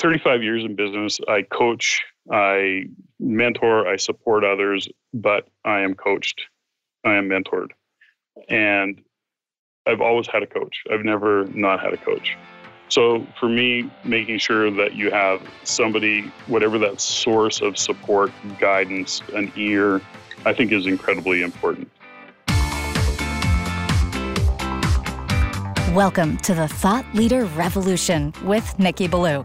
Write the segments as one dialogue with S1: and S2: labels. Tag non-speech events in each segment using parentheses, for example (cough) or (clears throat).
S1: 35 years in business. I coach, I mentor, I support others, but I am coached, I am mentored. And I've always had a coach. I've never not had a coach. So for me, making sure that you have somebody, whatever that source of support, guidance, an ear, I think is incredibly important.
S2: Welcome to the Thought Leader Revolution with Nicky Billou.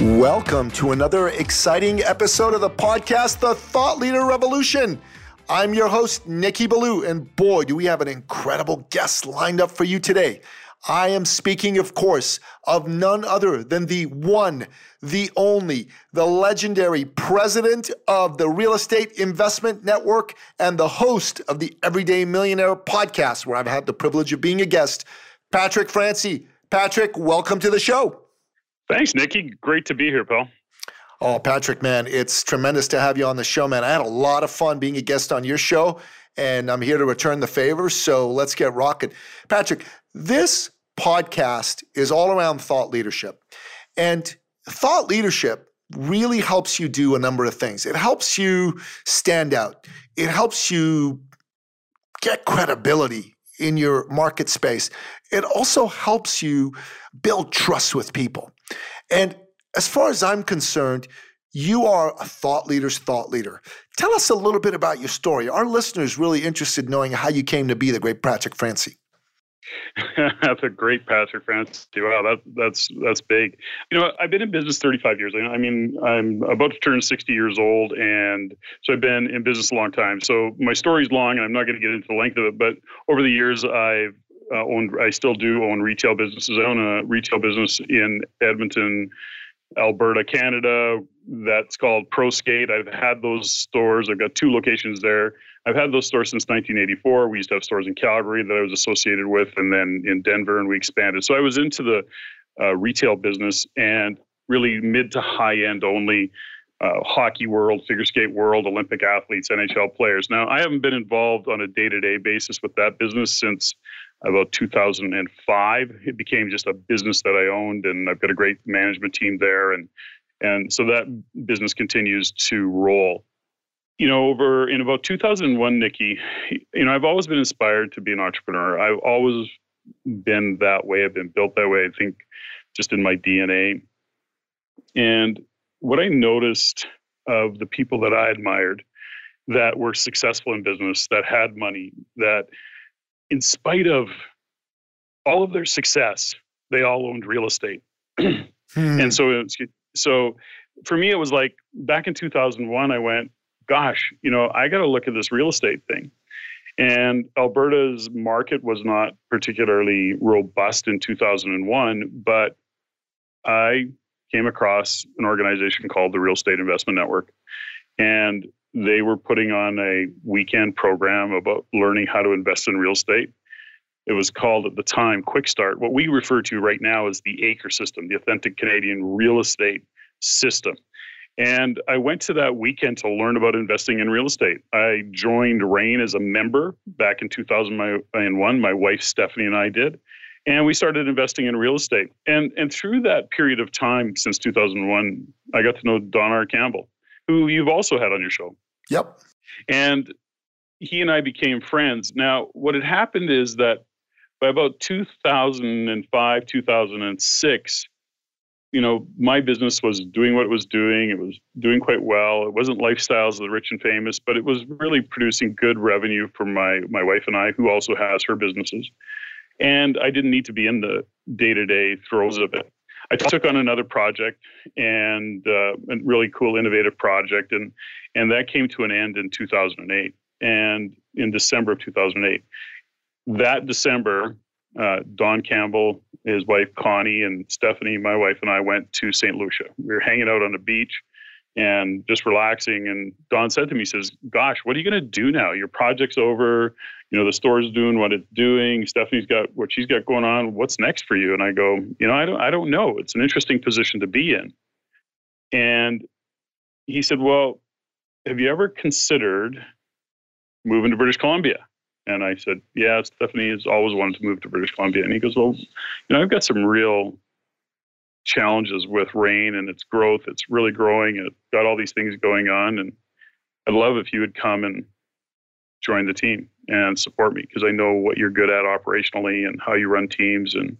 S3: Welcome to another exciting episode of the podcast, The Thought Leader Revolution. I'm your host, Nicky Billou, and boy, do we have an incredible guest lined up for you today. I am speaking, of course, of none other than the one, the only, the legendary president of the Real Estate Investment Network and the host of the Everyday Millionaire podcast, where I've had the privilege of being a guest, Patrick Francey. Patrick, welcome to the show.
S1: Thanks, Nikki. Great to be here, pal.
S3: Oh, Patrick, man, it's tremendous to have you on the show, man. I had a lot of fun being a guest on your show, and I'm here to return the favor. So let's get rocking. Patrick, this podcast is all around thought leadership. And thought leadership really helps you do a number of things. It helps you stand out, it helps you get credibility in your market space. It also helps you build trust with people. And as far as I'm concerned, you are a thought leader's thought leader. Tell us a little bit about your story. Our listeners really interested in knowing how you came to be the great Patrick Francey. (laughs)
S1: that's a great Patrick Francey. Wow, that, that's that's big. You know, I've been in business 35 years. I mean, I'm about to turn 60 years old, and so I've been in business a long time. So my story's long, and I'm not going to get into the length of it. But over the years, I've uh, own. I still do own retail businesses. I own a retail business in Edmonton, Alberta, Canada. That's called ProSkate. I've had those stores. I've got two locations there. I've had those stores since 1984. We used to have stores in Calgary that I was associated with, and then in Denver, and we expanded. So I was into the uh, retail business and really mid to high end only. Uh, hockey world, figure skate world, Olympic athletes, NHL players. Now, I haven't been involved on a day to day basis with that business since about 2005. It became just a business that I owned, and I've got a great management team there, and and so that business continues to roll. You know, over in about 2001, Nikki, you know, I've always been inspired to be an entrepreneur. I've always been that way. I've been built that way. I think just in my DNA. And what I noticed of the people that I admired that were successful in business, that had money, that in spite of all of their success, they all owned real estate. (clears throat) hmm. And so, so for me, it was like back in 2001, I went, gosh, you know, I got to look at this real estate thing. And Alberta's market was not particularly robust in 2001, but I came across an organization called the Real Estate Investment Network. And they were putting on a weekend program about learning how to invest in real estate. It was called at the time Quick Start. What we refer to right now as the ACRE system, the Authentic Canadian Real Estate System. And I went to that weekend to learn about investing in real estate. I joined REIN as a member back in 2001. My wife Stephanie and I did. And we started investing in real estate. And, and through that period of time since 2001, I got to know Don R. Campbell, who you've also had on your show.
S3: Yep.
S1: And he and I became friends. Now, what had happened is that by about 2005, 2006, you know, my business was doing what it was doing. It was doing quite well. It wasn't lifestyles of the rich and famous, but it was really producing good revenue for my my wife and I, who also has her businesses. And I didn't need to be in the day to day throes of it. I took on another project and uh, a really cool, innovative project, and and that came to an end in 2008. And in December of 2008, that December, uh, Don Campbell, his wife Connie, and Stephanie, my wife, and I went to St. Lucia. We were hanging out on the beach, and just relaxing. And Don said to me, he says, Gosh, what are you going to do now? Your project's over. You know, the store's doing what it's doing. Stephanie's got what she's got going on. What's next for you? And I go, You know, I don't, I don't know. It's an interesting position to be in. And he said, Well, have you ever considered moving to British Columbia? And I said, Yeah, Stephanie has always wanted to move to British Columbia. And he goes, Well, you know, I've got some real challenges with REIN and its growth. It's really growing and it's got all these things going on. And I'd love if you would come and join the team and support me because I know what you're good at operationally and how you run teams. And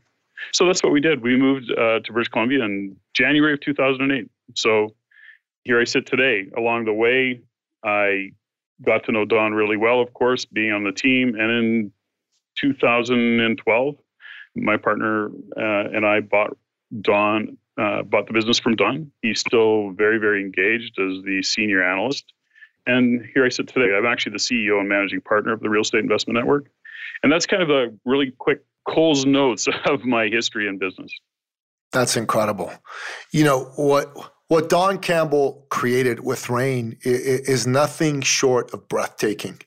S1: so that's what we did. We moved uh, to British Columbia in January of 2008. So here I sit today. Along the way, I got to know Don really well, of course, being on the team. And in 2012, my partner uh, and I bought Don, uh, bought the business from Don. He's still very, very engaged as the senior analyst. And here I sit today. I'm actually the CEO and managing partner of the Real Estate Investment Network. And that's kind of a really quick Cole's notes (laughs) of my history in business.
S3: That's incredible. You know what what Don Campbell created with REIN is nothing short of breathtaking.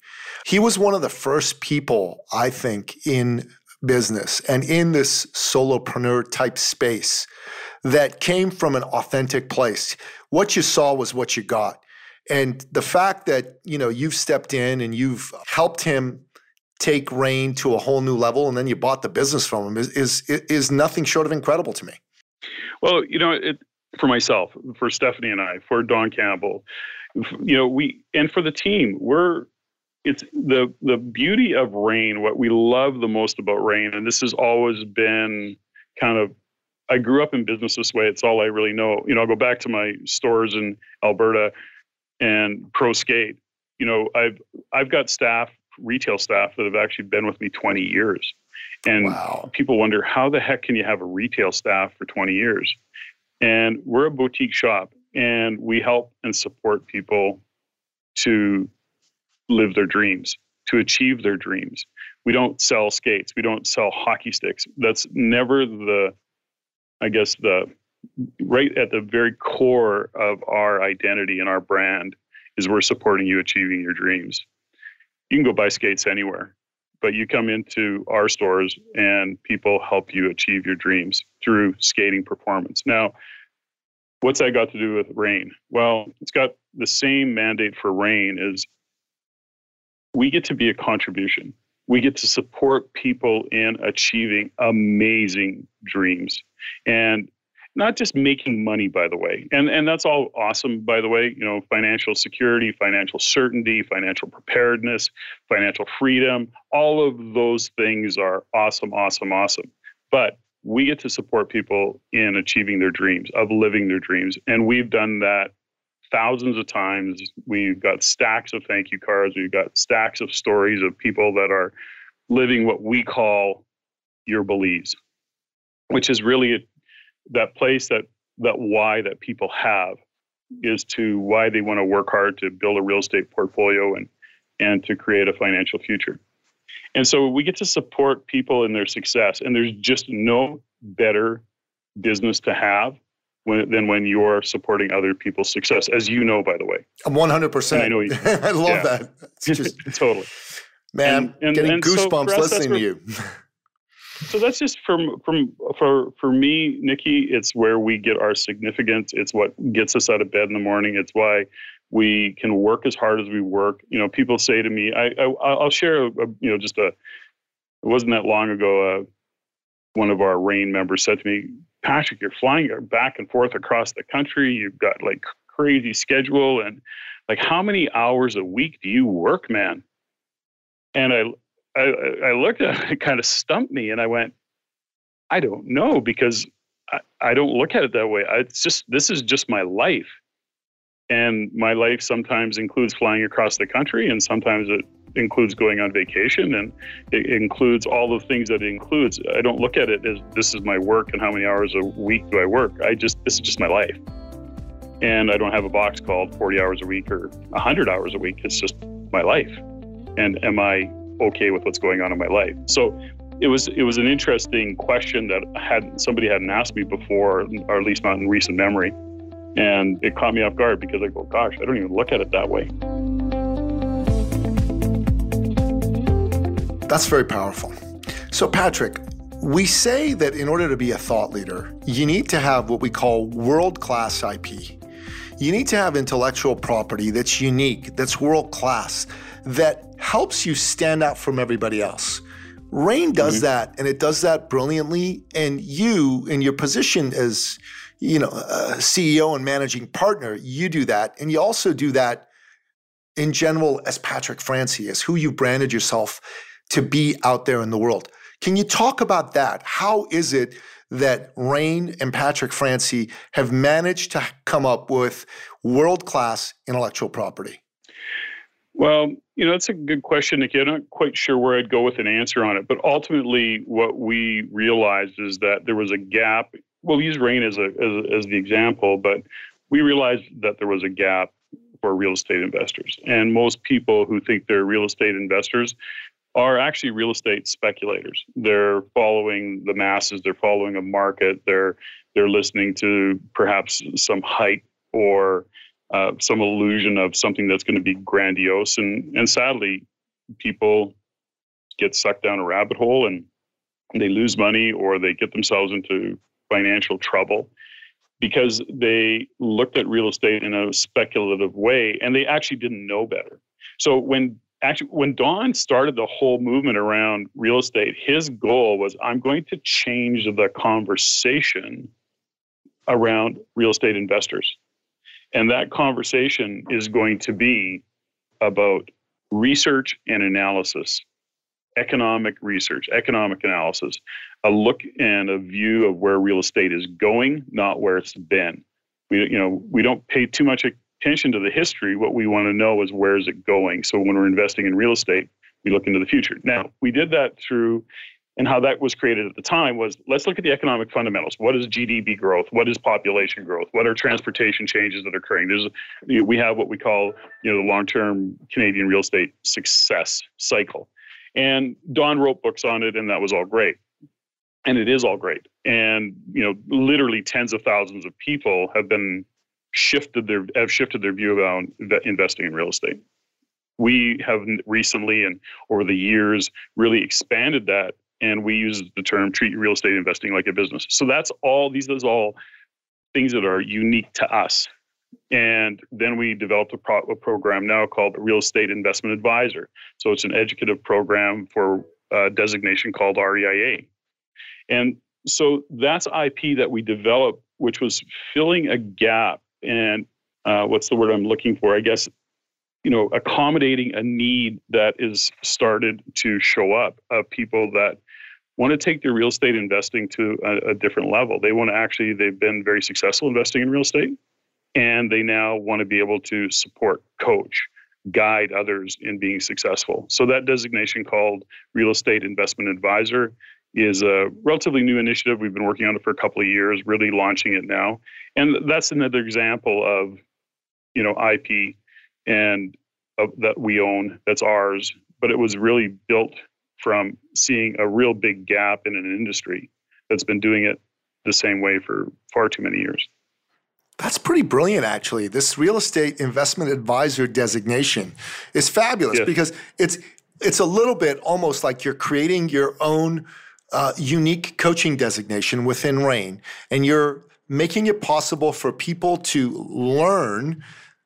S3: He was one of the first people, I think, in business and in this solopreneur type space that came from an authentic place. What you saw was what you got. And the fact that, you know, you've stepped in and you've helped him take REIN to a whole new level and then you bought the business from him is is is nothing short of incredible to me.
S1: Well, you know, it, for myself, for Stephanie and I, for Don Campbell, you know, we and for the team, we're it's the the beauty of REIN What we love the most about REIN and this has always been kind of. I grew up in business this way. It's all I really know. You know, I'll go back to my stores in Alberta and Pro Skate. You know, I've I've got staff, retail staff that have actually been with me 20 years. And wow. people wonder how the heck can you have a retail staff for 20 years? And we're a boutique shop and we help and support people to live their dreams, to achieve their dreams. We don't sell skates, we don't sell hockey sticks. That's never the, I guess, the right at the very core of our identity and our brand is we're supporting you achieving your dreams. You can go buy skates anywhere, but you come into our stores and people help you achieve your dreams through skating performance. Now, what's that got to do with REIN? Well, it's got the same mandate for REIN is we get to be a contribution. We get to support people in achieving amazing dreams. And not just making money by the way. And and that's all awesome by the way you know financial security financial certainty financial preparedness financial freedom all of those things are awesome awesome awesome. But we get to support people in achieving their dreams of living their dreams. And we've done that thousands of times. We've got stacks of thank you cards. We've got stacks of stories of people that are living what we call your beliefs which is really that place that that why that people have is to why they want to work hard to build a real estate portfolio and and to create a financial future. And so we get to support people in their success and there's just no better business to have when, than when you're supporting other people's success as you know by the way.
S3: I'm 100%. And I know you. (laughs) I love yeah. that.
S1: It's just (laughs)
S3: totally. Man, and, and, getting and goosebumps so listening to you (laughs)
S1: so that's just from from for for me nikki it's where we get our significance. It's what gets us out of bed in the morning. It's why we can work as hard as we work. You know people say to me i, I will share a, you know just a it wasn't that long ago uh, one of our REIN members said to me patrick you're flying back and forth across the country. You've got like crazy schedule and like how many hours a week do you work man? And i I, I looked at it, it kind of stumped me, and I went, I don't know because I, I don't look at it that way. I, it's just this is just my life, and my life sometimes includes flying across the country, and sometimes it includes going on vacation, and it includes all the things that it includes. I don't look at it as this is my work and how many hours a week do I work. I just this is just my life, and I don't have a box called 40 hours a week or 100 hours a week. It's just my life, and am I okay with what's going on in my life. So it was it was an interesting question that had somebody hadn't asked me before, or at least not in recent memory. And it caught me off guard because I go, gosh, I don't even look at it that way.
S3: That's very powerful. So, Patrick, we say that in order to be a thought leader, you need to have what we call world class IP. You need to have intellectual property that's unique, that's world class, that helps you stand out from everybody else. REIN does mm-hmm. that, and it does that brilliantly. And you, in your position as you know, CEO and managing partner, you do that, and you also do that in general as Patrick Francey, as who you branded yourself to be out there in the world. Can you talk about that? How is it that REIN and Patrick Francey have managed to come up with world class intellectual property?
S1: Well, you know, that's a good question, Nikki. I'm not quite sure where I'd go with an answer on it, but ultimately, what we realized is that there was a gap. We'll use REIN as a as, as the example, but we realized that there was a gap for real estate investors, and most people who think they're real estate investors are actually real estate speculators. They're following the masses. They're following a market. They're they're listening to perhaps some hype or uh, some illusion of something that's going to be grandiose. And and sadly, people get sucked down a rabbit hole and they lose money or they get themselves into financial trouble because they looked at real estate in a speculative way and they actually didn't know better. So when actually when Don started the whole movement around real estate, his goal was I'm going to change the conversation around real estate investors. And that conversation is going to be about research and analysis, economic research, economic analysis, a look and a view of where real estate is going, not where it's been. We, you know, we don't pay too much attention to the history, what we want to know is where is it going. So when we're investing in real estate, we look into the future. Now, we did that through, and how that was created at the time was let's look at the economic fundamentals. What is GDP growth? What is population growth? What are transportation changes that are occurring? There's, you know, we have what we call, you know, the long-term Canadian real estate success cycle. And Don wrote books on it, and that was all great and it is all great and you know literally tens of thousands of people have been shifted their have shifted their view about investing in real estate. We have recently and over the years really expanded that, and we use the term treat real estate investing like a business. So that's all. These are all things that are unique to us. And then we developed a, pro- a program now called Real Estate Investment Advisor. So it's an educative program for a designation called REIA. And so that's IP that we developed, which was filling a gap and uh, what's the word I'm looking for? I guess you know accommodating a need that is started to show up of people that want to take their real estate investing to a, a different level. They want to actually they've been very successful investing in real estate, and they now want to be able to support, coach, guide others in being successful. So that designation called real estate investment advisor is a relatively new initiative. We've been working on it for a couple of years, really launching it now. And that's another example of, you know, IP and uh, that we own, that's ours. But it was really built from seeing a real big gap in an industry that's been doing it the same way for far too many years.
S3: That's pretty brilliant, actually. This real estate investment advisor designation is fabulous because it's it's a little bit almost like you're creating your own uh, unique coaching designation within REIN, and you're making it possible for people to learn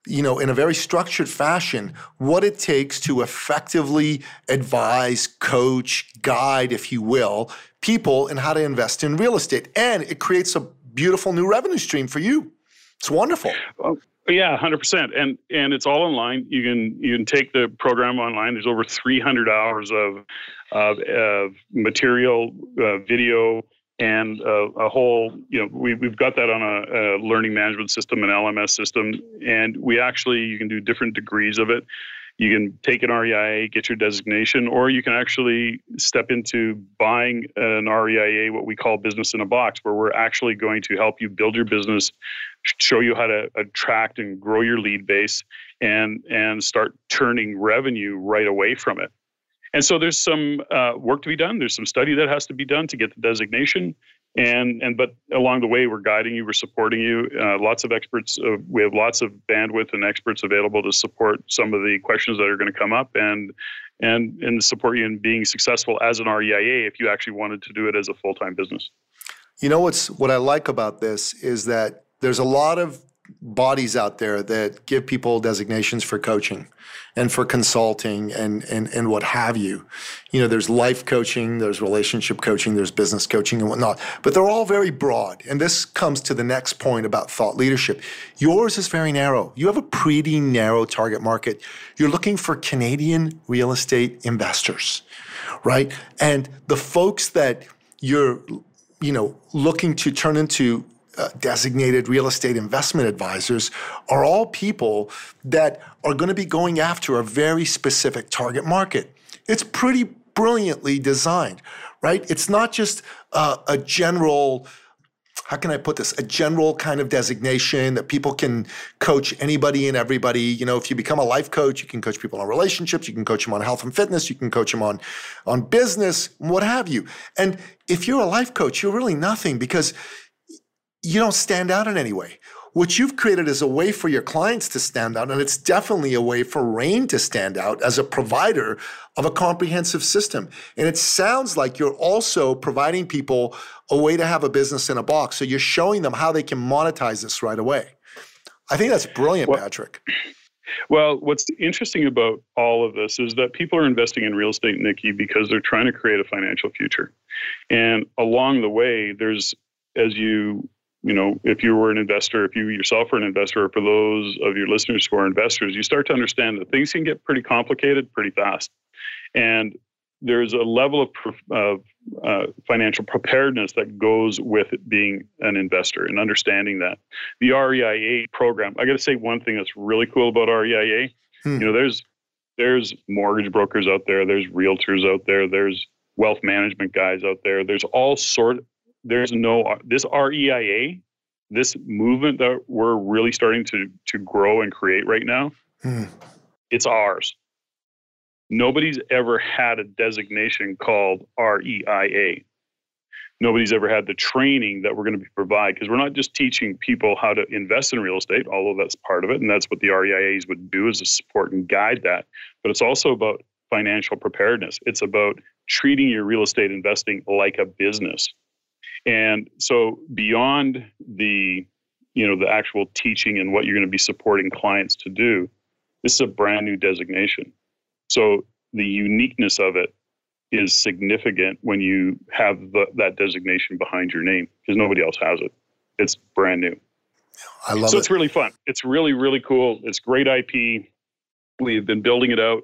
S3: you know, in a very structured fashion, what it takes to effectively advise, coach, guide, if you will, people in how to invest in real estate. And it creates a beautiful new revenue stream for you. It's wonderful.
S1: Well, yeah, hundred percent, and and it's all online. You can you can take the program online. There's over 300 hours of of, of material, uh, video, and uh, a whole. You know, we we've got that on a, a learning management system, an LMS system, and we actually you can do different degrees of it. You can take an REIA, get your designation, or you can actually step into buying an REIA, what we call business in a box, where we're actually going to help you build your business, show you how to attract and grow your lead base, and and start turning revenue right away from it. And so there's some uh, work to be done. There's some study that has to be done to get the designation. and and but along the way we're guiding you we're supporting you uh, lots of experts uh, we have lots of bandwidth and experts available to support some of the questions that are going to come up and and and support you in being successful as an REIA if you actually wanted to do it as a full-time business
S3: you know what's what I like about this is that there's a lot of bodies out there that give people designations for coaching and for consulting and, and, and what have you. You know, there's life coaching, there's relationship coaching, there's business coaching and whatnot, but they're all very broad. And this comes to the next point about thought leadership. Yours is very narrow. You have a pretty narrow target market. You're looking for Canadian real estate investors, right? And the folks that you're, you know, looking to turn into uh, designated real estate investment advisors are all people that are going to be going after a very specific target market. It's pretty brilliantly designed, right? It's not just uh, a general how can I put this? A general kind of designation that people can coach anybody and everybody. You know, if you become a life coach, you can coach people on relationships, you can coach them on health and fitness, you can coach them on, on business, what have you. And if you're a life coach, you're really nothing because you don't stand out in any way. What you've created is a way for your clients to stand out, and it's definitely a way for REIN to stand out as a provider of a comprehensive system. And it sounds like you're also providing people a way to have a business in a box. So you're showing them how they can monetize this right away. I think that's brilliant, well, Patrick.
S1: Well, what's interesting about all of this is that people are investing in real estate, Nikki, because they're trying to create a financial future. And along the way, there's, as you you know, if you were an investor, if you yourself were an investor, or for those of your listeners who are investors, you start to understand that things can get pretty complicated pretty fast. And there's a level of, of uh, financial preparedness that goes with being an investor and understanding that. The REIA program, I got to say one thing that's really cool about REIA. Hmm. You know, there's there's mortgage brokers out there, there's realtors out there, there's wealth management guys out there. There's all sort there's no this REIA, this movement that we're really starting to to grow and create right now. Hmm. It's ours. Nobody's ever had a designation called REIA. Nobody's ever had the training that we're going to provide because we're not just teaching people how to invest in real estate, although that's part of it, and that's what the REIAs would do is to support and guide that. But it's also about financial preparedness. It's about treating your real estate investing like a business. And so beyond the you know the actual teaching and what you're going to be supporting clients to do, this is a brand new designation. So the uniqueness of it is significant when you have the, that designation behind your name because nobody else has it. It's brand new.
S3: I love
S1: so
S3: it.
S1: it's really fun. It's really really cool. It's great IP. We've been building it out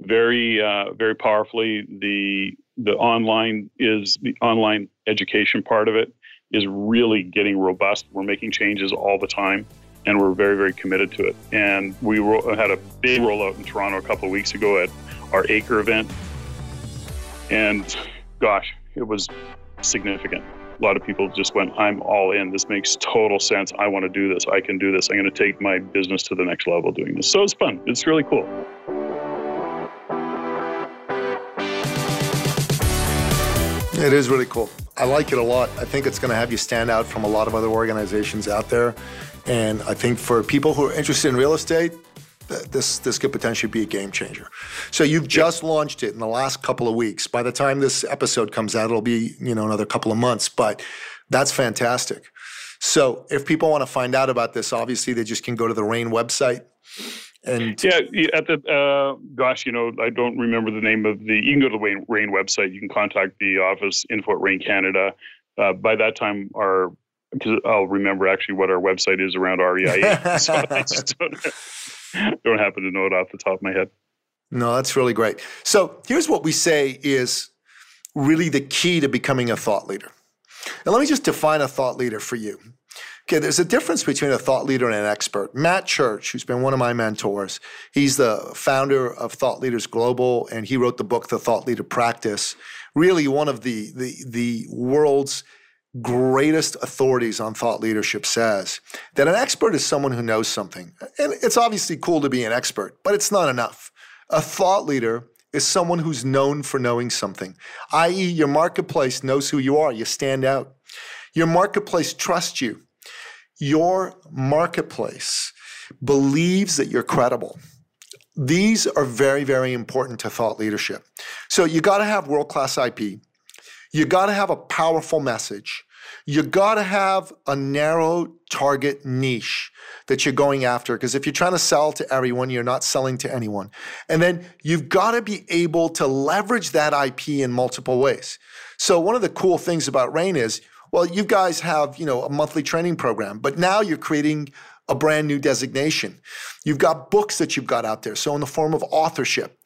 S1: very uh, very powerfully. The the online is the online education part of it is really getting robust. We're making changes all the time, and we're very very committed to it. And we ro- had a big rollout in Toronto a couple of weeks ago at our Acre event, and gosh, it was significant. A lot of people just went, I'm all in. This makes total sense. I want to do this. I can do this. I'm going to take my business to the next level doing this. So it's fun. It's really cool.
S3: It is really cool. I like it a lot. I think it's going to have you stand out from a lot of other organizations out there. And I think for people who are interested in real estate, this this could potentially be a game changer. So you've just launched it in the last couple of weeks. By the time this episode comes out, it'll be you know another couple of months. But that's fantastic. So if people want to find out about this, obviously they just can go to the REIN website and
S1: yeah, at the uh, gosh, you know, I don't remember the name of the. You can go to the REIN, REIN website. You can contact the office info at REIN Canada. Uh, by that time, our because I'll remember actually what our website is around REI. so I just don't, (laughs) (laughs) don't happen to know it off the top of my head.
S3: No, that's really great. So here's what we say is really the key to becoming a thought leader. And let me just define a thought leader for you. Okay, there's a difference between a thought leader and an expert. Matt Church, who's been one of my mentors, he's the founder of Thought Leaders Global, and he wrote the book The Thought Leader Practice. Really, one of the the, the world's greatest authorities on thought leadership says that an expert is someone who knows something. And it's obviously cool to be an expert, but it's not enough. A thought leader is someone who's known for knowing something, i.e., your marketplace knows who you are, you stand out. Your marketplace trusts you. Your marketplace believes that you're credible. These are very, very important to thought leadership. So you got to have world class IP. You got to have a powerful message. You got to have a narrow target niche that you're going after. Because if you're trying to sell to everyone, you're not selling to anyone. And then you've got to be able to leverage that IP in multiple ways. So one of the cool things about REIN is, well, you guys have, you know, a monthly training program, but now you're creating a brand new designation. You've got books that you've got out there. So in the form of authorship,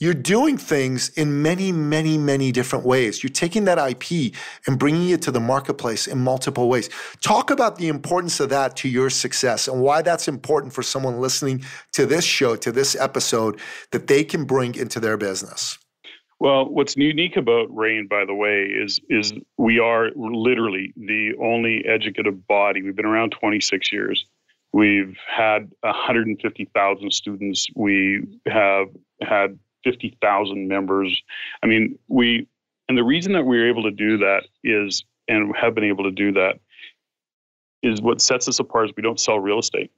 S3: you're doing things in many, many, many different ways. You're taking that IP and bringing it to the marketplace in multiple ways. Talk about the importance of that to your success and why that's important for someone listening to this show, to this episode, that they can bring into their business.
S1: Well, what's unique about REIN, by the way, is is mm-hmm. we are literally the only educative body. We've been around 26 years. We've had 150,000 students. We have had 50,000 members. I mean, we and the reason that we're able to do that is and have been able to do that is what sets us apart is we don't sell real estate.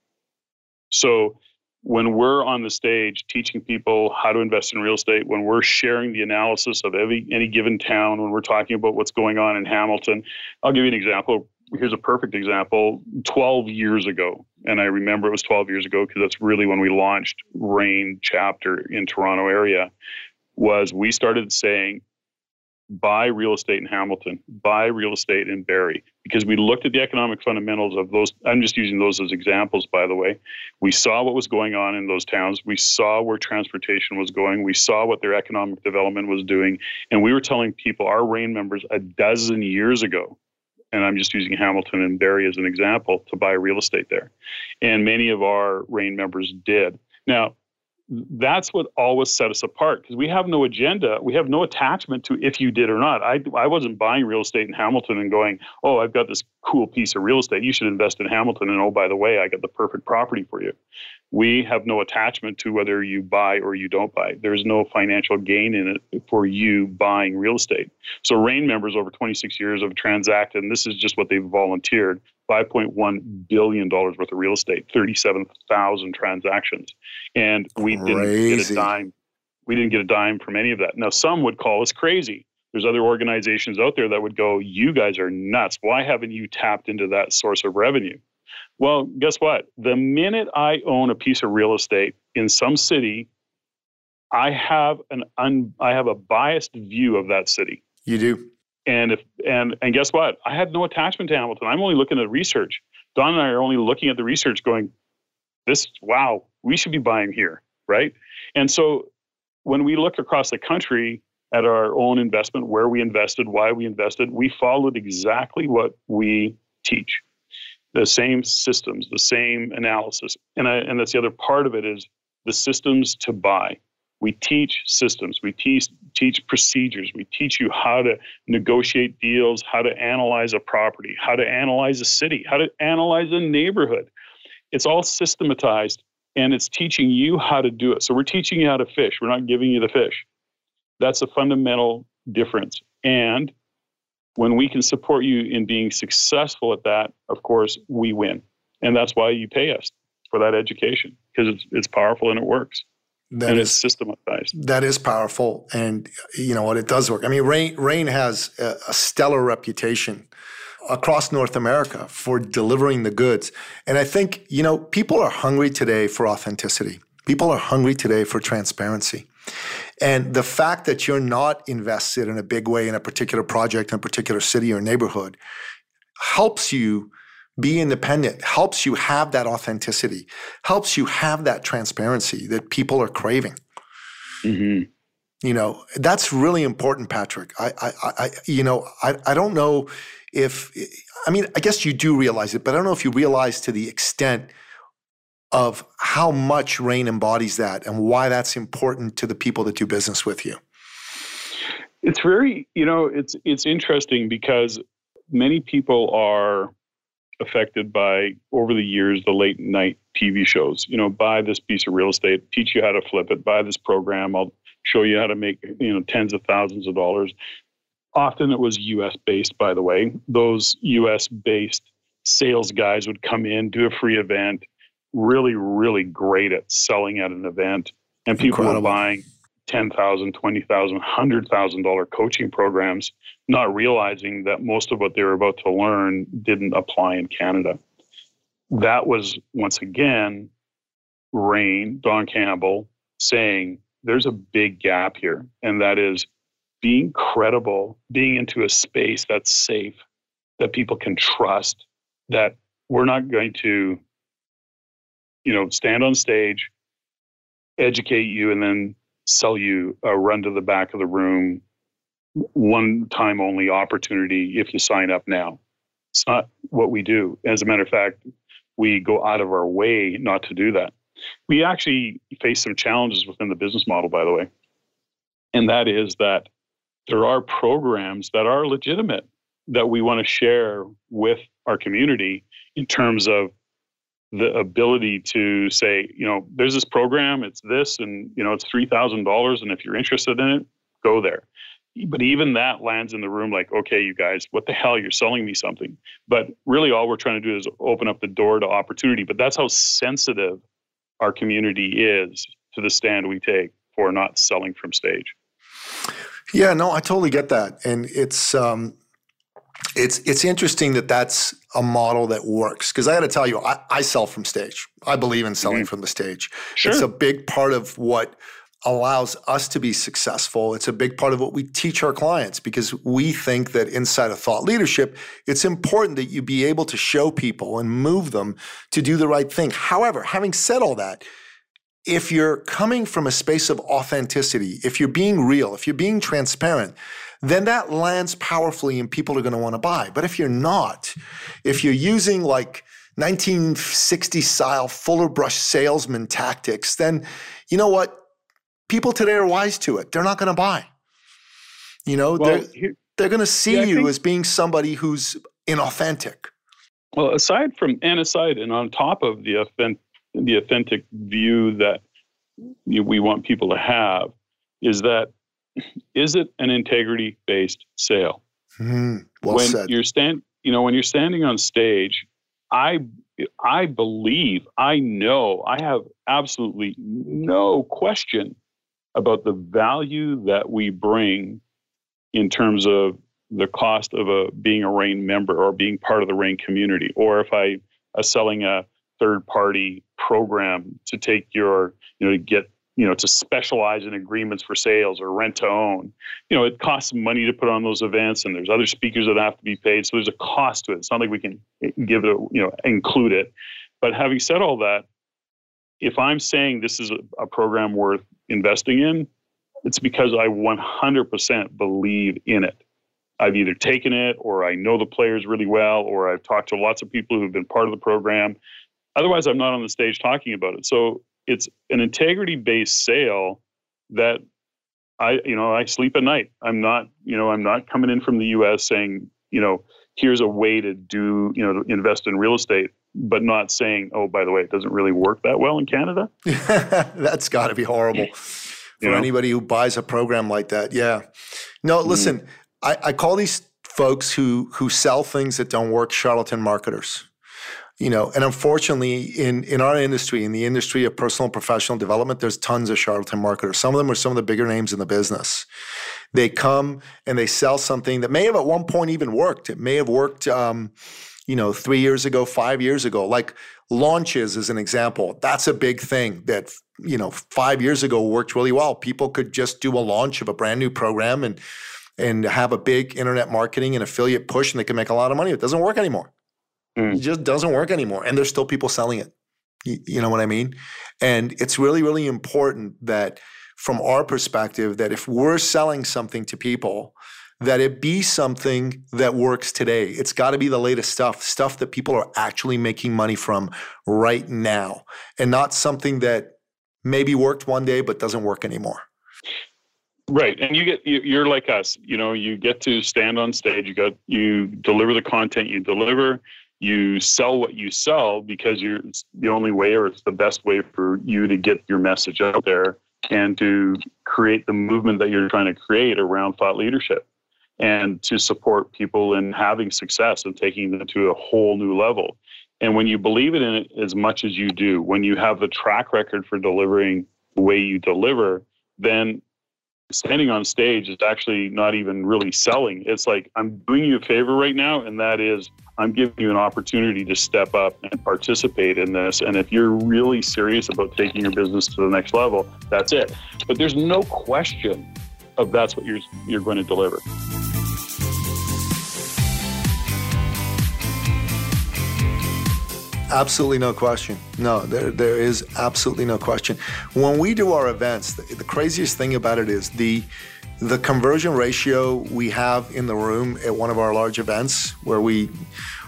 S1: So when we're on the stage teaching people how to invest in real estate, when we're sharing the analysis of every any given town, when we're talking about what's going on in Hamilton, I'll give you an example. Here's a perfect example. 12 years ago, and I remember it was 12 years ago because that's really when we launched REIN chapter in Toronto area, was we started saying buy real estate in Hamilton, buy real estate in Barrie, because we looked at the economic fundamentals of those. I'm just using those as examples, by the way. We saw what was going on in those towns. We saw where transportation was going. We saw what their economic development was doing. And we were telling people, our REIN members, a dozen years ago, and I'm just using Hamilton and Barrie as an example, to buy real estate there. And many of our REIN members did. Now, that's what always set us apart because we have no agenda. We have no attachment to if you did or not. I, I wasn't buying real estate in Hamilton and going, oh, I've got this cool piece of real estate. You should invest in Hamilton. And oh, by the way, I got the perfect property for you. We have no attachment to whether you buy or you don't buy. There's no financial gain in it for you buying real estate. So, REIN members over 26 years have transacted, and this is just what they've volunteered $5.1 billion worth of real estate, 37,000 transactions. And we Crazy. didn't get a dime. We didn't get a dime from any of that. Now, some would call us crazy. There's other organizations out there that would go, You guys are nuts. Why haven't you tapped into that source of revenue? Well, guess what? The minute I own a piece of real estate in some city, I have an un, I have a biased view of that city.
S3: You do.
S1: And if and and guess what? I had no attachment to Hamilton. I'm only looking at research. Don and I are only looking at the research, going, "This, wow, we should be buying here, right?" And so, when we look across the country at our own investment, where we invested, why we invested, we followed exactly what we teach, the same systems, the same analysis, and I, and that's the other part of it is the systems to buy. We teach systems, we teach, teach procedures, we teach you how to negotiate deals, how to analyze a property, how to analyze a city, how to analyze a neighborhood. It's all systematized and it's teaching you how to do it. So we're teaching you how to fish, we're not giving you the fish. That's a fundamental difference. And when we can support you in being successful at that, of course, we win. And that's why you pay us for that education because it's, it's powerful and it works. That and is, it's systematized.
S3: That is powerful, and you know what? It does work. I mean, REIN REIN has a, a stellar reputation across North America for delivering the goods, and I think you know people are hungry today for authenticity. People are hungry today for transparency. And the fact that you're not invested in a big way in a particular project in a particular city or neighborhood helps you be independent helps you have that authenticity, helps you have that transparency that people are craving. Mm-hmm. You know, that's really important, Patrick. I, I, I you know, I, I don't know if, I mean, I guess you do realize it, but I don't know if you realize to the extent of how much REIN embodies that and why that's important to the people that do business with you.
S1: It's very, you know, it's it's interesting because many people are affected by over the years the late night TV shows. You know, buy this piece of real estate, teach you how to flip it, buy this program, I'll show you how to make, you know, tens of thousands of dollars. often it was US based, by the way. Those US based sales guys would come in, do a free event, really, really great at selling at an event. And people Incredible. were buying $10,000, $20,000, $100,000 coaching programs, not realizing that most of what they were about to learn didn't apply in Canada. That was, once again, REIN, Don Campbell, saying there's a big gap here. And that is being credible, being into a space that's safe, that people can trust, that we're not going to, you know, stand on stage, educate you, and then sell you a run to the back of the room, one time only opportunity if you sign up now. It's not what we do. As a matter of fact, we go out of our way not to do that. We actually face some challenges within the business model, by the way. And that is that there are programs that are legitimate that we want to share with our community in terms of the ability to say, you know, there's this program, it's this, and you know, it's three thousand dollars, and if you're interested in it, go there. But even that lands in the room like, okay, you guys, what the hell? You're selling me something. But really, all we're trying to do is open up the door to opportunity. But that's how sensitive our community is to the stand we take for not selling from stage.
S3: Yeah, no, I totally get that, and it's um, it's it's interesting that that's a model that works because I got to tell you, I, I, sell from stage. I believe in selling mm-hmm. from the stage. Sure. It's a big part of what allows us to be successful. It's a big part of what we teach our clients because we think that inside of thought leadership, it's important that you be able to show people and move them to do the right thing. However, having said all that, if you're coming from a space of authenticity, if you're being real, if you're being transparent, then that lands powerfully and people are going to want to buy. But if you're not, if you're using like 1960 style Fuller Brush salesman tactics, then you know what? People today are wise to it. They're not going to buy. You know, well, they're, here, they're going to see yeah, you think, as being somebody who's inauthentic.
S1: Well, aside from and aside and on top of the authentic the authentic view that we want people to have is that is it an integrity based sale?
S3: Mm, well
S1: when
S3: said.
S1: you're stand, you know, when you're standing on stage, I I believe, I know, I have absolutely no question about the value that we bring in terms of the cost of a being a REIN member or being part of the REIN community, or if I am selling a third party program to take your, you know, to get, you know, to specialize in agreements for sales or rent to own. You know, it costs money to put on those events and there's other speakers that have to be paid. So there's a cost to it. It's not like we can eh, give it, a, you know, include it. But having said all that, if I'm saying this is a, a program worth investing in, it's because I 100% believe in it. I've either taken it or I know the players really well or I've talked to lots of people who've been part of the program Otherwise, I'm not on the stage talking about it. So it's an integrity based sale that I, you know, I sleep at night. I'm not, you know, I'm not coming in from the U.S. saying, you know, here's a way to do, you know, to invest in real estate, but not saying, oh, by the way, it doesn't really work that well in Canada. (laughs)
S3: That's got to be horrible (laughs) for you know? anybody who buys a program like that. Yeah. No, mm-hmm. listen, mm. I, I call these folks who who sell things that don't work charlatan marketers you know and unfortunately in in our industry in the industry of personal and professional development there's tons of charlatan marketers. Some of them are some of the bigger names in the business. They come and they sell something that may have at one point even worked. It may have worked um, you know three years ago five years ago. Like launches as an example. That's a big thing that you know five years ago worked really well. People could just do a launch of a brand new program and and have a big internet marketing and affiliate push and they can make a lot of money. It doesn't work anymore Mm. It just doesn't work anymore. And there's still people selling it. You, you know what I mean? And it's really, really important that from our perspective, that if we're selling something to people, that it be something that works today. It's got to be the latest stuff, stuff that people are actually making money from right now, and not something that maybe worked one day but doesn't work anymore.
S1: Right, and you get you're like us. You know, you get to stand on stage. You got you deliver the content you deliver you sell what you sell because you're it's the only way or it's the best way for you to get your message out there and to create the movement that you're trying to create around thought leadership. and to support people in having success and taking them to a whole new level. And when you believe it in it as much as you do, when you have the track record for delivering the way you deliver, then standing on stage is actually not even really selling. It's like, I'm doing you a favor right now, and that is I'm giving you an opportunity to step up and participate in this. And if you're really serious about taking your business to the next level, that's it. But there's no question of that's what you're you're going to deliver.
S3: Absolutely no question. No, there, there is absolutely no question. When we do our events, the, the craziest thing about it is the the conversion ratio we have in the room at one of our large events where we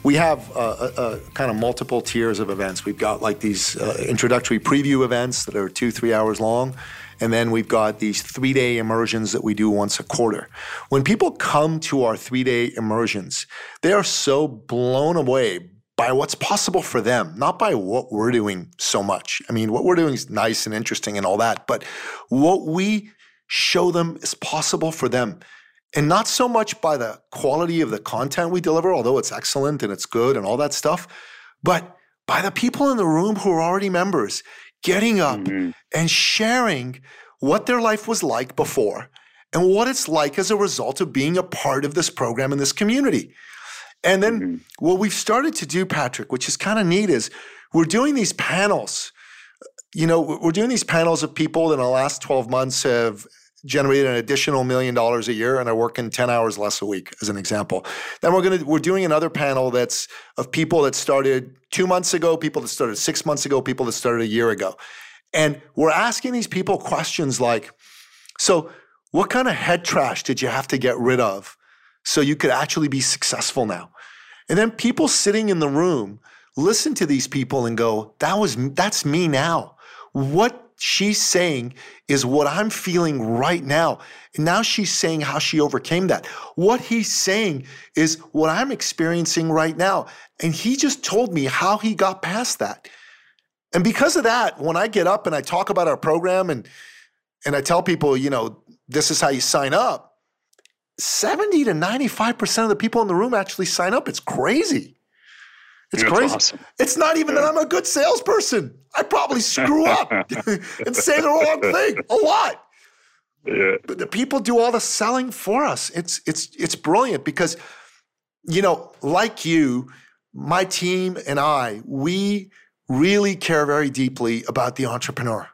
S3: we have a, kind of multiple tiers of events. We've got like these uh, introductory preview events that are two, three hours long. And then we've got these three day immersions that we do once a quarter. When people come to our three day immersions, they are so blown away by what's possible for them, not by what we're doing so much. I mean, what we're doing is nice and interesting and all that, but what we show them is possible for them. And not so much by the quality of the content we deliver, although it's excellent and it's good and all that stuff, but by the people in the room who are already members getting up mm-hmm. and sharing what their life was like before and what it's like as a result of being a part of this program in this community. And then mm-hmm. what we've started to do, Patrick, which is kind of neat, is we're doing these panels. You know, we're doing these panels of people that in the last 12 months have generated an additional million dollars a year and are working 10 hours less a week, as an example. Then we're gonna we're doing another panel that's of people that started two months ago, people that started six months ago, people that started a year ago. And we're asking these people questions like, so what kind of head trash did you have to get rid of so you could actually be successful now? And then people sitting in the room listen to these people and go, that was that's me now. What she's saying is what I'm feeling right now. And now she's saying how she overcame that. What he's saying is what I'm experiencing right now. And he just told me how he got past that. And because of that, when I get up and I talk about our program and and I tell people, you know, this is how you sign up, 70 to 95% of the people in the room actually sign up. It's crazy. It's That's crazy. Awesome. It's not even that I'm a good salesperson. I probably screw up (laughs) (laughs) and say the wrong thing a lot. Yeah. But the people do all the selling for us. It's it's it's brilliant because you know, like you, my team and I, we really care very deeply about the entrepreneur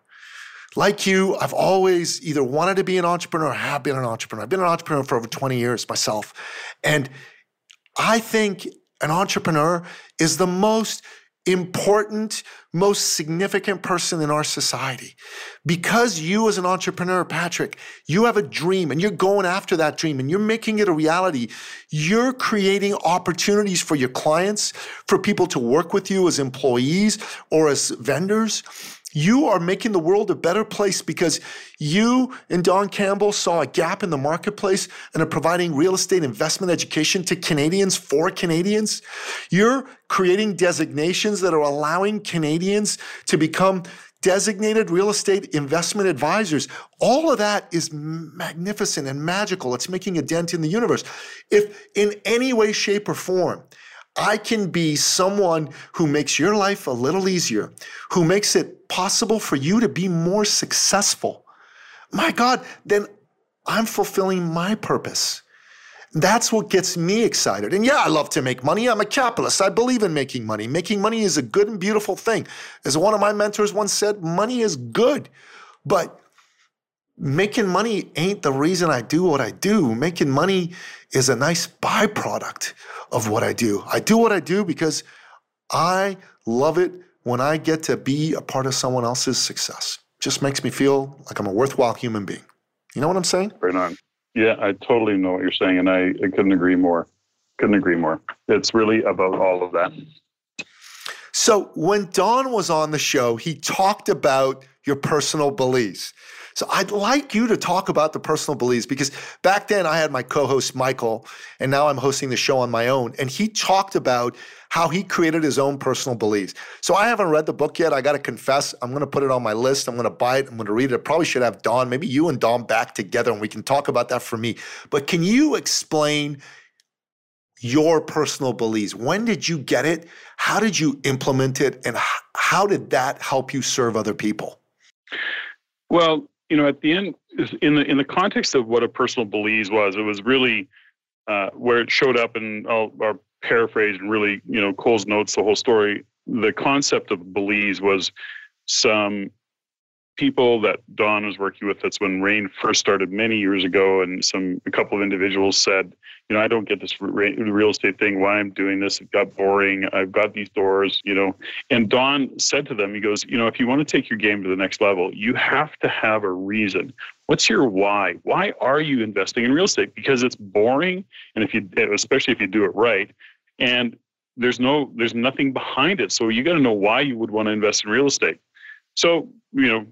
S3: like you, I've always either wanted to be an entrepreneur or have been an entrepreneur. I've been an entrepreneur for over 20 years myself. And I think an entrepreneur is the most important, most significant person in our society. Because you, as an entrepreneur, Patrick, you have a dream and you're going after that dream and you're making it a reality. You're creating opportunities for your clients, for people to work with you as employees or as vendors. You are making the world a better place because you and Don Campbell saw a gap in the marketplace and are providing real estate investment education to Canadians for Canadians. You're creating designations that are allowing Canadians to become designated real estate investment advisors. All of that is magnificent and magical. It's making a dent in the universe. If in any way, shape, or form, I can be someone who makes your life a little easier, who makes it possible for you to be more successful. My God, then I'm fulfilling my purpose. That's what gets me excited. And yeah, I love to make money. I'm a capitalist. I believe in making money. Making money is a good and beautiful thing. As one of my mentors once said, money is good. But making money ain't the reason I do what I do. Making money is a nice byproduct of what I do. I do what I do because I love it when I get to be a part of someone else's success. Just makes me feel like I'm a worthwhile human being. You know what I'm saying?
S1: Right on. Yeah, I totally know what you're saying, and I, I couldn't agree more. Couldn't agree more. It's really about all of that.
S3: So when Don was on the show, he talked about your personal Belize. So I'd like you to talk about the personal Belize because back then I had my co-host Michael, and now I'm hosting the show on my own, and he talked about how he created his own personal Belize. So I haven't read the book yet. I got to confess, I'm going to put it on my list. I'm going to buy it. I'm going to read it. I probably should have Don, maybe you and Don back together, and we can talk about that for me. But can you explain your personal Belize. When did you get it? How did you implement it? And how did that help you serve other people?
S1: Well, you know, at the end, in the in the context of what a personal Belize was, it was really uh, where it showed up, and I'll, I'll paraphrase and really, you know, Cole's notes the whole story. The concept of Belize was some people that Don was working with. That's when REIN first started many years ago, and some a couple of individuals said, you know, I don't get this re- real estate thing. Why I'm doing this? It got boring. I've got these doors, you know. And Don said to them, he goes, you know, if you want to take your game to the next level, you have to have a reason. What's your why? Why are you investing in real estate? Because it's boring, and if you, especially if you do it right, and there's no, there's nothing behind it. So you got to know why you would want to invest in real estate. So you know,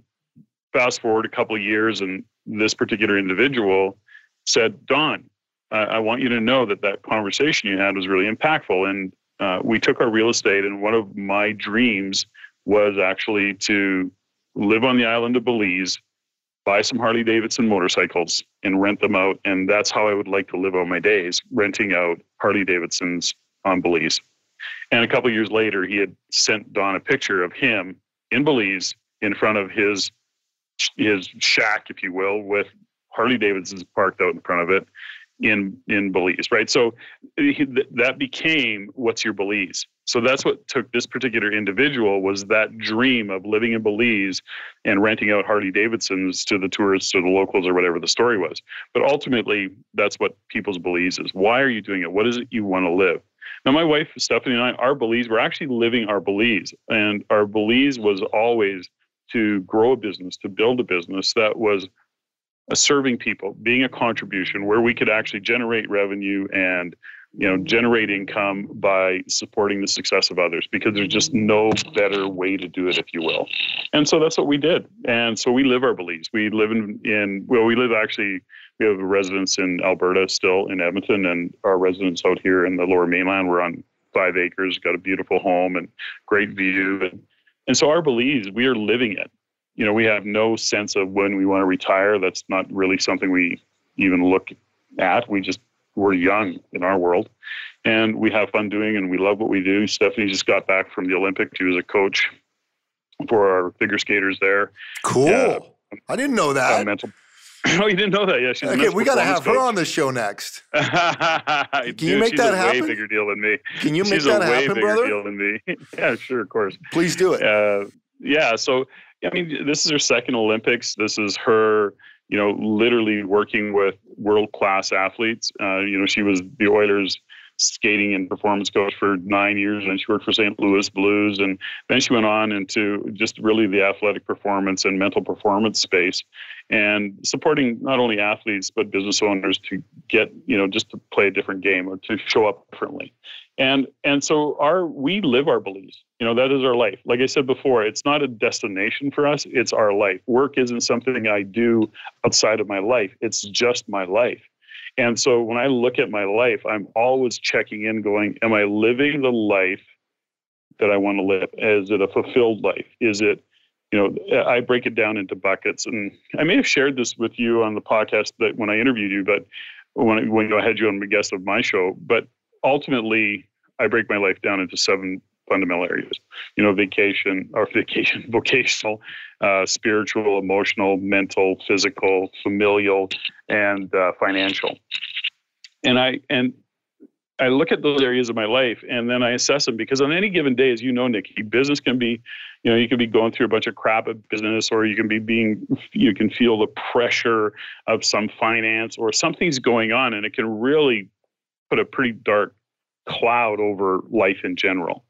S1: fast forward a couple years, and this particular individual said, Don, I want you to know that that conversation you had was really impactful. And uh, we took our real estate, and one of my dreams was actually to live on the island of Belize, buy some Harley Davidson motorcycles, and rent them out. And that's how I would like to live on my days, renting out Harley Davidsons on Belize. And a couple years later, he had sent Don a picture of him in Belize in front of his his shack, if you will, with Harley Davidson's parked out in front of it in in Belize, right? So that became what's your Belize. So that's what took this particular individual was that dream of living in Belize and renting out Harley Davidsons to the tourists or the locals or whatever the story was. But ultimately, that's what people's Belize is. Why are you doing it? What is it you want to live? Now, my wife Stephanie and I, our Belize, we're actually living our Belize, and our Belize was always to grow a business, to build a business that was serving people, being a contribution where we could actually generate revenue and you know generate income by supporting the success of others because there's just no better way to do it if you will. And so that's what we did. And so we live our Belize. We live in, in well we live actually we have a residence in alberta still in edmonton and our residence out here in the lower mainland. We're on five acres got a beautiful home and great view. And and so our Belize we are living it you know, we have no sense of when we want to retire. That's not really something we even look at. We just we're young in our world, and we have fun doing, and we love what we do. Stephanie just got back from the Olympics. She was a coach for our figure skaters there.
S3: Cool. Uh, I didn't know that.
S1: mental. (clears throat) Oh, you didn't know that? Yeah, she's
S3: okay. We got to have coach. her on the show next. (laughs) Can
S1: Dude,
S3: you make that happen?
S1: Way bigger deal than me.
S3: Can you
S1: she's
S3: make that happen, brother?
S1: Deal than me. (laughs) yeah, sure, of course.
S3: Please do it.
S1: Uh, yeah. So I mean, this is her second Olympics. This is her, you know, literally working with world class athletes. Uh, you know, she was the Oilers skating and performance coach for nine years, and she worked for St. Louis Blues, and then she went on into just really the athletic performance and mental performance space, and supporting not only athletes but business owners to get you know just to play a different game or to show up differently, and and so our we live our Belize you know that is our life. Like i said before it's not a destination for us it's our life. Work isn't something i do outside of my life it's just my life. And so when i look at my life i'm always checking in going am i living the life that i want to live? Is it a fulfilled life? Is it you know i break it down into buckets. And i may have shared this with you on the podcast that when i interviewed you but when, when I had you on the guest of my show but ultimately i break my life down into seven fundamental areas. You know, vacation or vacation, (laughs) vocational, uh, spiritual, emotional, mental, physical, familial, and uh, financial. And I and I look at those areas of my life and then I assess them because on any given day, as you know, Nicky, business can be, you know, you can be going through a bunch of crap at business or you can be being, you can feel the pressure of some finance or something's going on and it can really put a pretty dark cloud over life in general.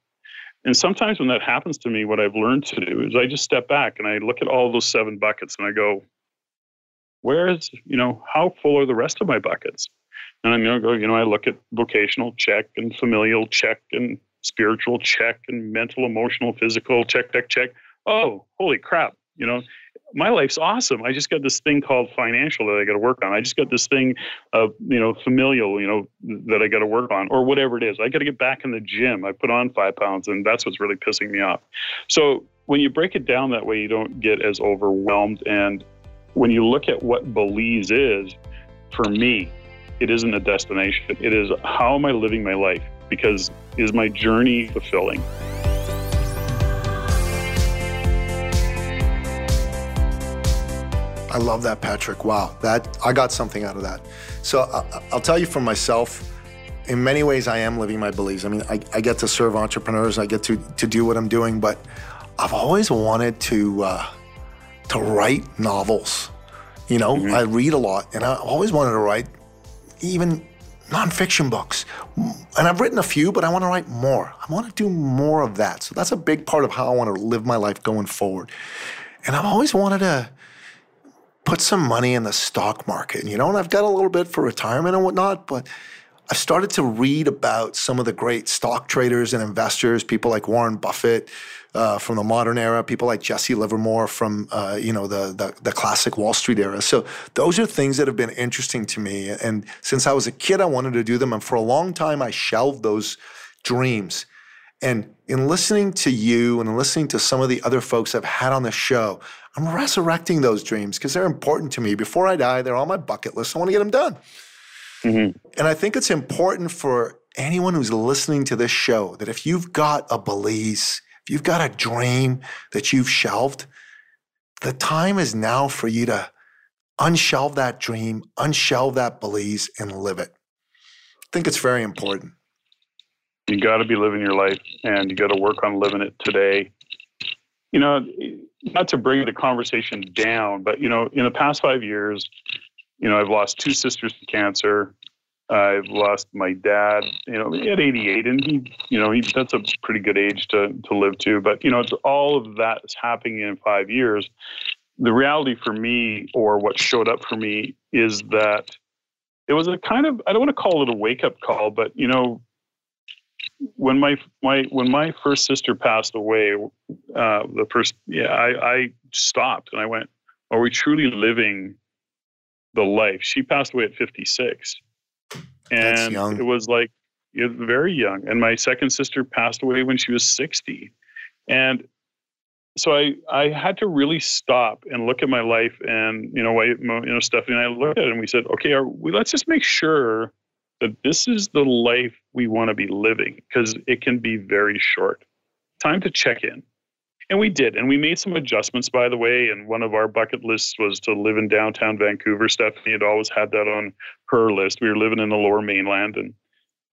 S1: And sometimes when that happens to me, what I've learned to do is I just step back and I look at all those seven buckets and I go, where is, you know, how full are the rest of my buckets? And I'm going to go, you know, I look at vocational check and familial check and spiritual check and mental, emotional, physical check, check, check. Oh, holy crap! You know, my life's awesome. I just got this thing called financial that I got to work on. I just got this thing of, you know, familial, you know, that I got to work on or whatever it is. I got to get back in the gym. I put on five pounds and that's what's really pissing me off. So when you break it down that way, you don't get as overwhelmed. And when you look at what Belize is, for me, it isn't a destination. It is how am I living my life? Because is my journey fulfilling?
S3: I love that, Patrick. Wow, that I got something out of that. So I, will tell you for myself. In many ways, I am living my Belize. I mean, I, I, get to serve entrepreneurs. I get to to do what I'm doing, but I've always wanted to uh, to write novels. You know, mm-hmm. I read a lot, and I always wanted to write even nonfiction books. And I've written a few, but I want to write more. I want to do more of that. So that's a big part of how I want to live my life going forward. And I've always wanted to put some money in the stock market, you know, and I've got a little bit for retirement and whatnot, but I've started to read about some of the great stock traders and investors, people like Warren Buffett uh, from the modern era, people like Jesse Livermore from uh, you know the, the, the classic Wall Street era. So those are things that have been interesting to me. And since I was a kid, I wanted to do them, and for a long time, I shelved those dreams. And in listening to you and in listening to some of the other folks I've had on the show, I'm resurrecting those dreams because they're important to me. Before I die, they're on my bucket list. I want to get them done. Mm-hmm. And I think it's important for anyone who's listening to this show that if you've got a Belize, if you've got a dream that you've shelved, the time is now for you to unshelve that dream, unshelve that Belize, and live it. I think it's very important.
S1: You got to be living your life and you got to work on living it today. You know, not to bring the conversation down, but you know, in the past five years, you know, I've lost two sisters to cancer. I've lost my dad, you know, at 88, and he, you know, he, that's a pretty good age to to live to. But you know, it's all of that is happening in five years. The reality for me, or what showed up for me, is that it was a kind of I don't want to call it a wake up call, but you know, when my my when my first sister passed away, uh, the first yeah, I, I stopped and I went, "Are we truly living the life?" She passed away at fifty six, and it was like it was very young. And my second sister passed away when she was sixty, and so I I had to really stop and look at my life and you know you know Stephanie and I looked at it and we said, okay, are we, let's just make sure that this is the life we want to be living because it can be very short. Time to check in. And we did. And we made some adjustments, by the way. And one of our bucket lists was to live in downtown Vancouver. Stephanie had always had that on her list. We were living in the lower mainland and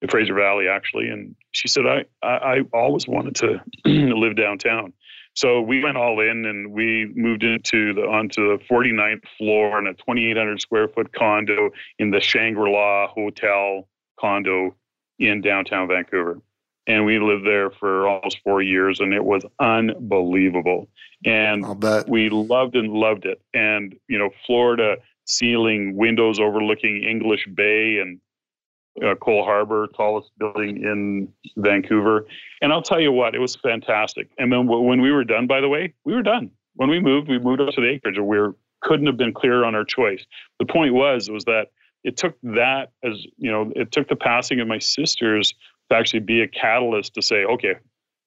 S1: the Fraser Valley, actually. And she said, I, I, I always wanted to (clears throat) live downtown. So we went all in and we moved into the onto the 49th floor in a 2,800 square foot condo in the Shangri La Hotel condo in downtown Vancouver. And we lived there for almost four years and it was unbelievable. And we loved and loved it. And, you know, Florida ceiling windows overlooking English Bay and uh, Coal Harbour, tallest building in Vancouver. And I'll tell you what, it was fantastic. And then when we were done, by the way, we were done. When we moved, we moved up to the acreage, we were, couldn't have been clearer on our choice. The point was was that it took that as you know, it took the passing of my sisters to actually be a catalyst to say, okay,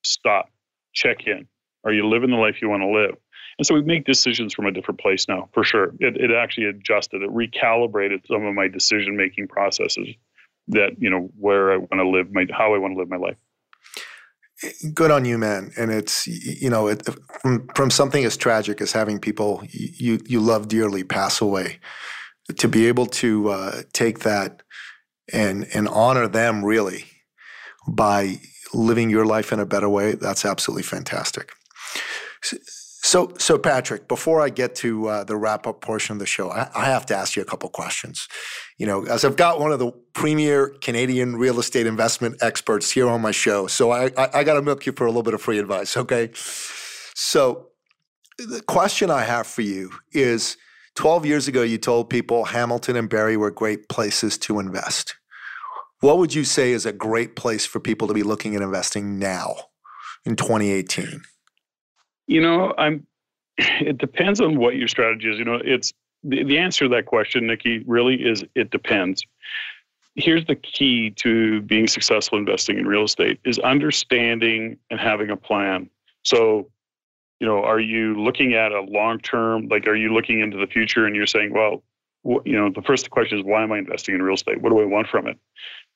S1: stop, check in. Are you living the life you want to live? And so we make decisions from a different place now, for sure. It, it actually adjusted, it recalibrated some of my decision making processes that you know where I want to live my how I want to live my life.
S3: Good on you, man. And it's you know it, from from something as tragic as having people you you love dearly pass away, to be able to uh, take that and and honor them really by living your life in a better way. That's absolutely fantastic. So, so Patrick, before I get to uh, the wrap up portion of the show, I, I, have to ask you a couple questions. You know, as I've got one of the premier Canadian real estate investment experts here on my show, so I, I, I got to milk you for a little bit of free advice. Okay, so the question I have for you is: Twelve years ago, you told people Hamilton and Barrie were great places to invest. what would you say is a great place for people to be looking at investing now in 2018?
S1: You know, I'm. (sighs) It depends on what your strategy is. You know, it's the, the answer to that question, Nicky, really is it depends. Here's the key to being successful investing in real estate is understanding and having a plan. So, you know, are you looking at a long term, like, are you looking into the future and you're saying, well, you know, the first question is, why am I investing in real estate? What do I want from it?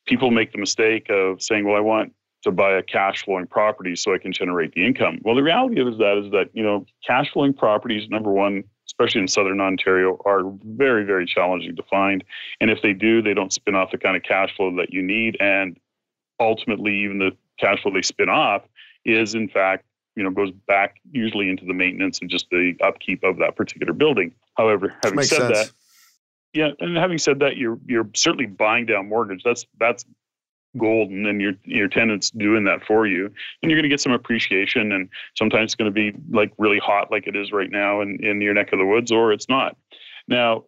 S1: People make the mistake of saying, well, I want to buy a cash flowing property so I can generate the income. Well, the reality is that is that, you know, cash flowing properties, number one, especially in southern Ontario, are very, very challenging to find. And if they do, they don't spin off the kind of cash flow that you need. And ultimately, even the cash flow they spin off is, in fact, you know, goes back usually into the maintenance and just the upkeep of that particular building. However, having said sense. that, yeah, and having said that, you're you're certainly buying down mortgage. That's that's golden and your your tenants doing that for you and you're going to get some appreciation and sometimes it's going to be like really hot like it is right now in, in your neck of the woods or it's not. Now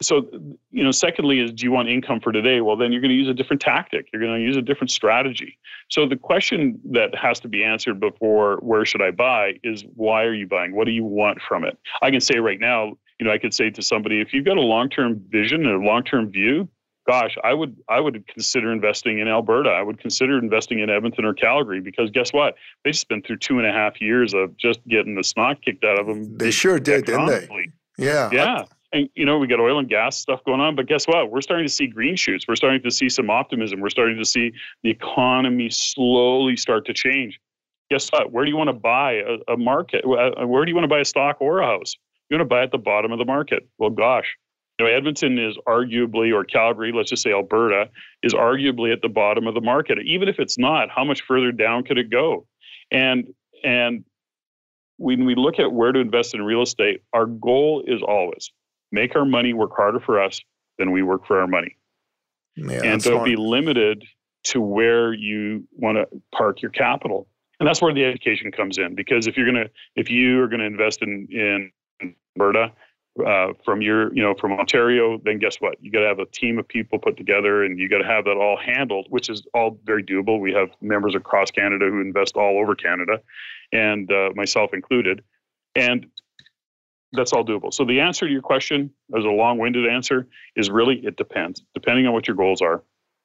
S1: so you know secondly is do you want income for today? Well then you're going to use a different tactic. You're going to use a different strategy. So the question that has to be answered before where should i buy is why are you buying? What do you want from it? I can say right now you know i could say to somebody if you've got a long-term vision and a long-term view gosh, I would I would consider investing in Alberta. I would consider investing in Edmonton or Calgary because guess what? They been through two and a half years of just getting the snot kicked out of them.
S3: They sure did, didn't they? Yeah.
S1: Yeah. And you know, we got oil and gas stuff going on, but guess what? We're starting to see green shoots. We're starting to see some optimism. We're starting to see the economy slowly start to change. Guess what? Where do you want to buy a, a market? Uh, where do you want to buy a stock or a house? You want to buy at the bottom of the market. Well, gosh, know, Edmonton is arguably, or Calgary, let's just say Alberta, is arguably at the bottom of the market. Even if it's not, how much further down could it go? And and when we look at where to invest in real estate, our goal is always make our money work harder for us than we work for our money. Yeah, and don't be limited to where you want to park your capital. And that's where the education comes in. Because if you're gonna if you are gonna invest in in Alberta, uh, from your, you know, from Ontario, then guess what? You got to have a team of people put together, and you got to have that all handled, which is all very doable. We have members across Canada who invest all over Canada, and uh, myself included, and that's all doable. So the answer to your question, as a long-winded answer, is really it depends, depending on what your goals are.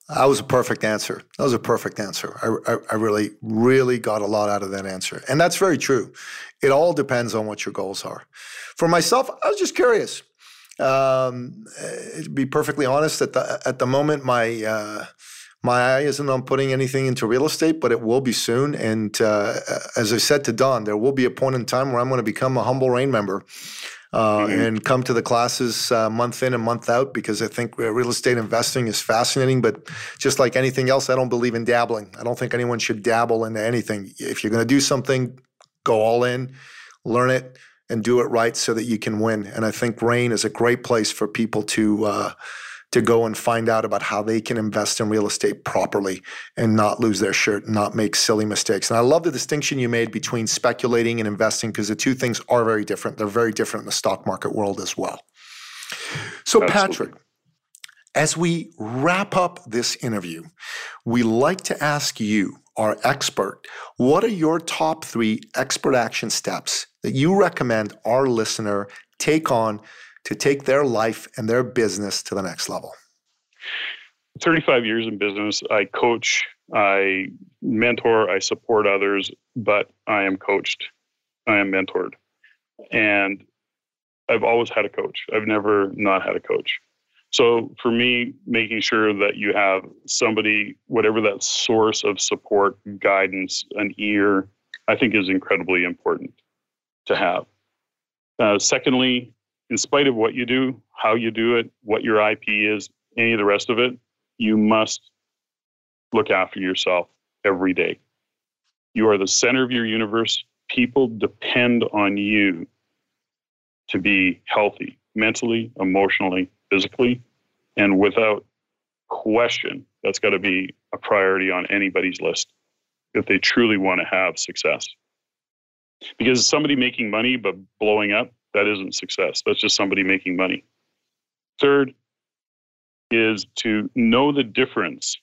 S3: That was a perfect answer. That was a perfect answer. I, I, I, really, really got a lot out of that answer. And that's very true. It all depends on what your goals are. For myself, I was just curious. Um, to be perfectly honest, at the at the moment, my uh, my eye isn't on putting anything into real estate, but it will be soon. And uh, as I said to Don, there will be a point in time where I'm going to become a humble REIN member uh, mm-hmm. and come to the classes uh, month in and month out because I think real estate investing is fascinating. But just like anything else, I don't believe in dabbling. I don't think anyone should dabble into anything. If you're going to do something, go all in, learn it, and do it right so that you can win. And I think REIN is a great place for people to. Uh, to go and find out about how they can invest in real estate properly and not lose their shirt and not make silly mistakes. And I love the distinction you made between speculating and investing because the two things are very different. They're very different in the stock market world as well. So, Absolutely. Patrick, as we wrap up this interview, we like to ask you, our expert, what are your top three expert action steps that you recommend our listener take on to take their life and their business to the next level?
S1: 35 years in business. I coach, I mentor, I support others, but I am coached, I am mentored. And I've always had a coach. I've never not had a coach. So for me, making sure that you have somebody, whatever that source of support, guidance, an ear, I think is incredibly important to have. Uh, secondly, in spite of what you do, how you do it, what your IP is, any of the rest of it, you must look after yourself every day. You are the center of your universe. People depend on you to be healthy mentally, emotionally, physically. And without question, that's got to be a priority on anybody's list if they truly want to have success. Because somebody making money but blowing up that isn't success. That's just somebody making money. Third, is to know the difference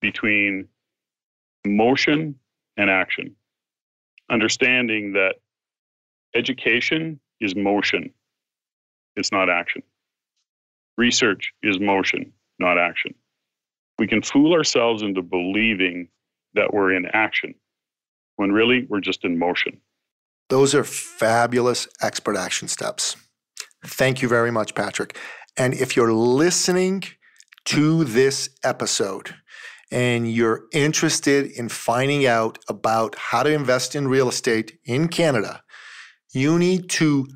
S1: between motion and action. Understanding that education is motion, it's not action. Research is motion, not action. We can fool ourselves into believing that we're in action when really we're just in motion.
S3: Those are fabulous expert action steps. Thank you very much, Patrick. And if you're listening to this episode and you're interested in finding out about how to invest in real estate in Canada, you need to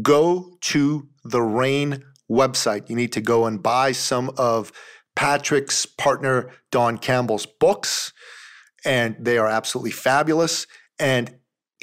S3: go to the REIN website. You need to go and buy some of Patrick's partner, Don Campbell's books, and they are absolutely fabulous. And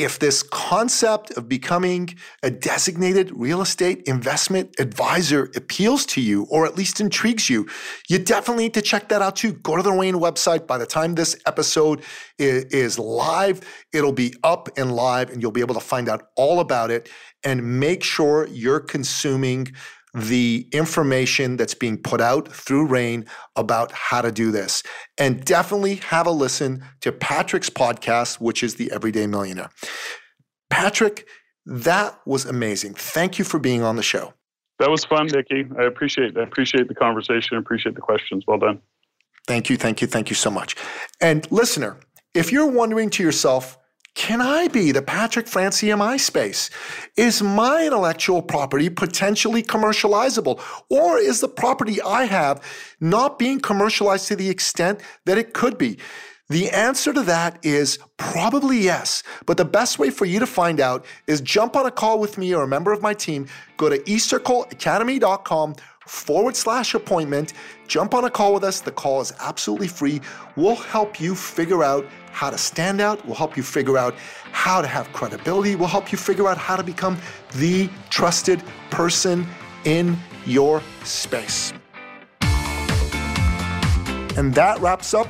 S3: if this concept of becoming a designated real estate investment advisor appeals to you or at least intrigues you, you definitely need to check that out too. Go to the REIN website. By the time this episode is, live, it'll be up and live, and you'll be able to find out all about it. And make sure you're consuming the information that's being put out through REIN about how to do this. And definitely have a listen to Patrick's podcast, which is The Everyday Millionaire. Patrick, that was amazing. Thank you for being on the show.
S1: That was fun, Nicky. I appreciate I appreciate the conversation. I appreciate the questions. Well done.
S3: Thank you, thank you, thank you so much. And listener, if you're wondering to yourself, can I be the Patrick Francey in my space? Is my intellectual property potentially commercializable? Or is the property I have not being commercialized to the extent that it could be? The answer to that is probably yes. But the best way for you to find out is jump on a call with me or a member of my team. Go to eCircleacademy.com forward slash appointment. Jump on a call with us. The call is absolutely free. We'll help you figure out how to stand out. We'll help you figure out how to have credibility. We'll help you figure out how to become the trusted person in your space. And that wraps up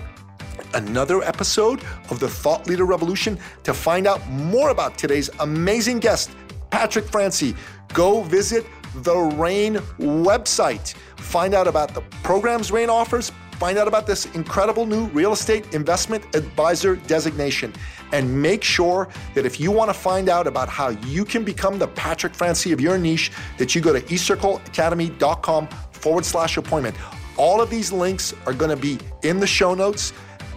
S3: another episode of the Thought Leader Revolution. To find out more about today's amazing guest, Patrick Francey, go visit the REIN website. Find out about the programs REIN offers, find out about this incredible new real estate investment advisor designation. And make sure that if you want to find out about how you can become the Patrick Francey of your niche, that you go to ecircleacademy.com forward slash appointment. All of these links are going to be in the show notes.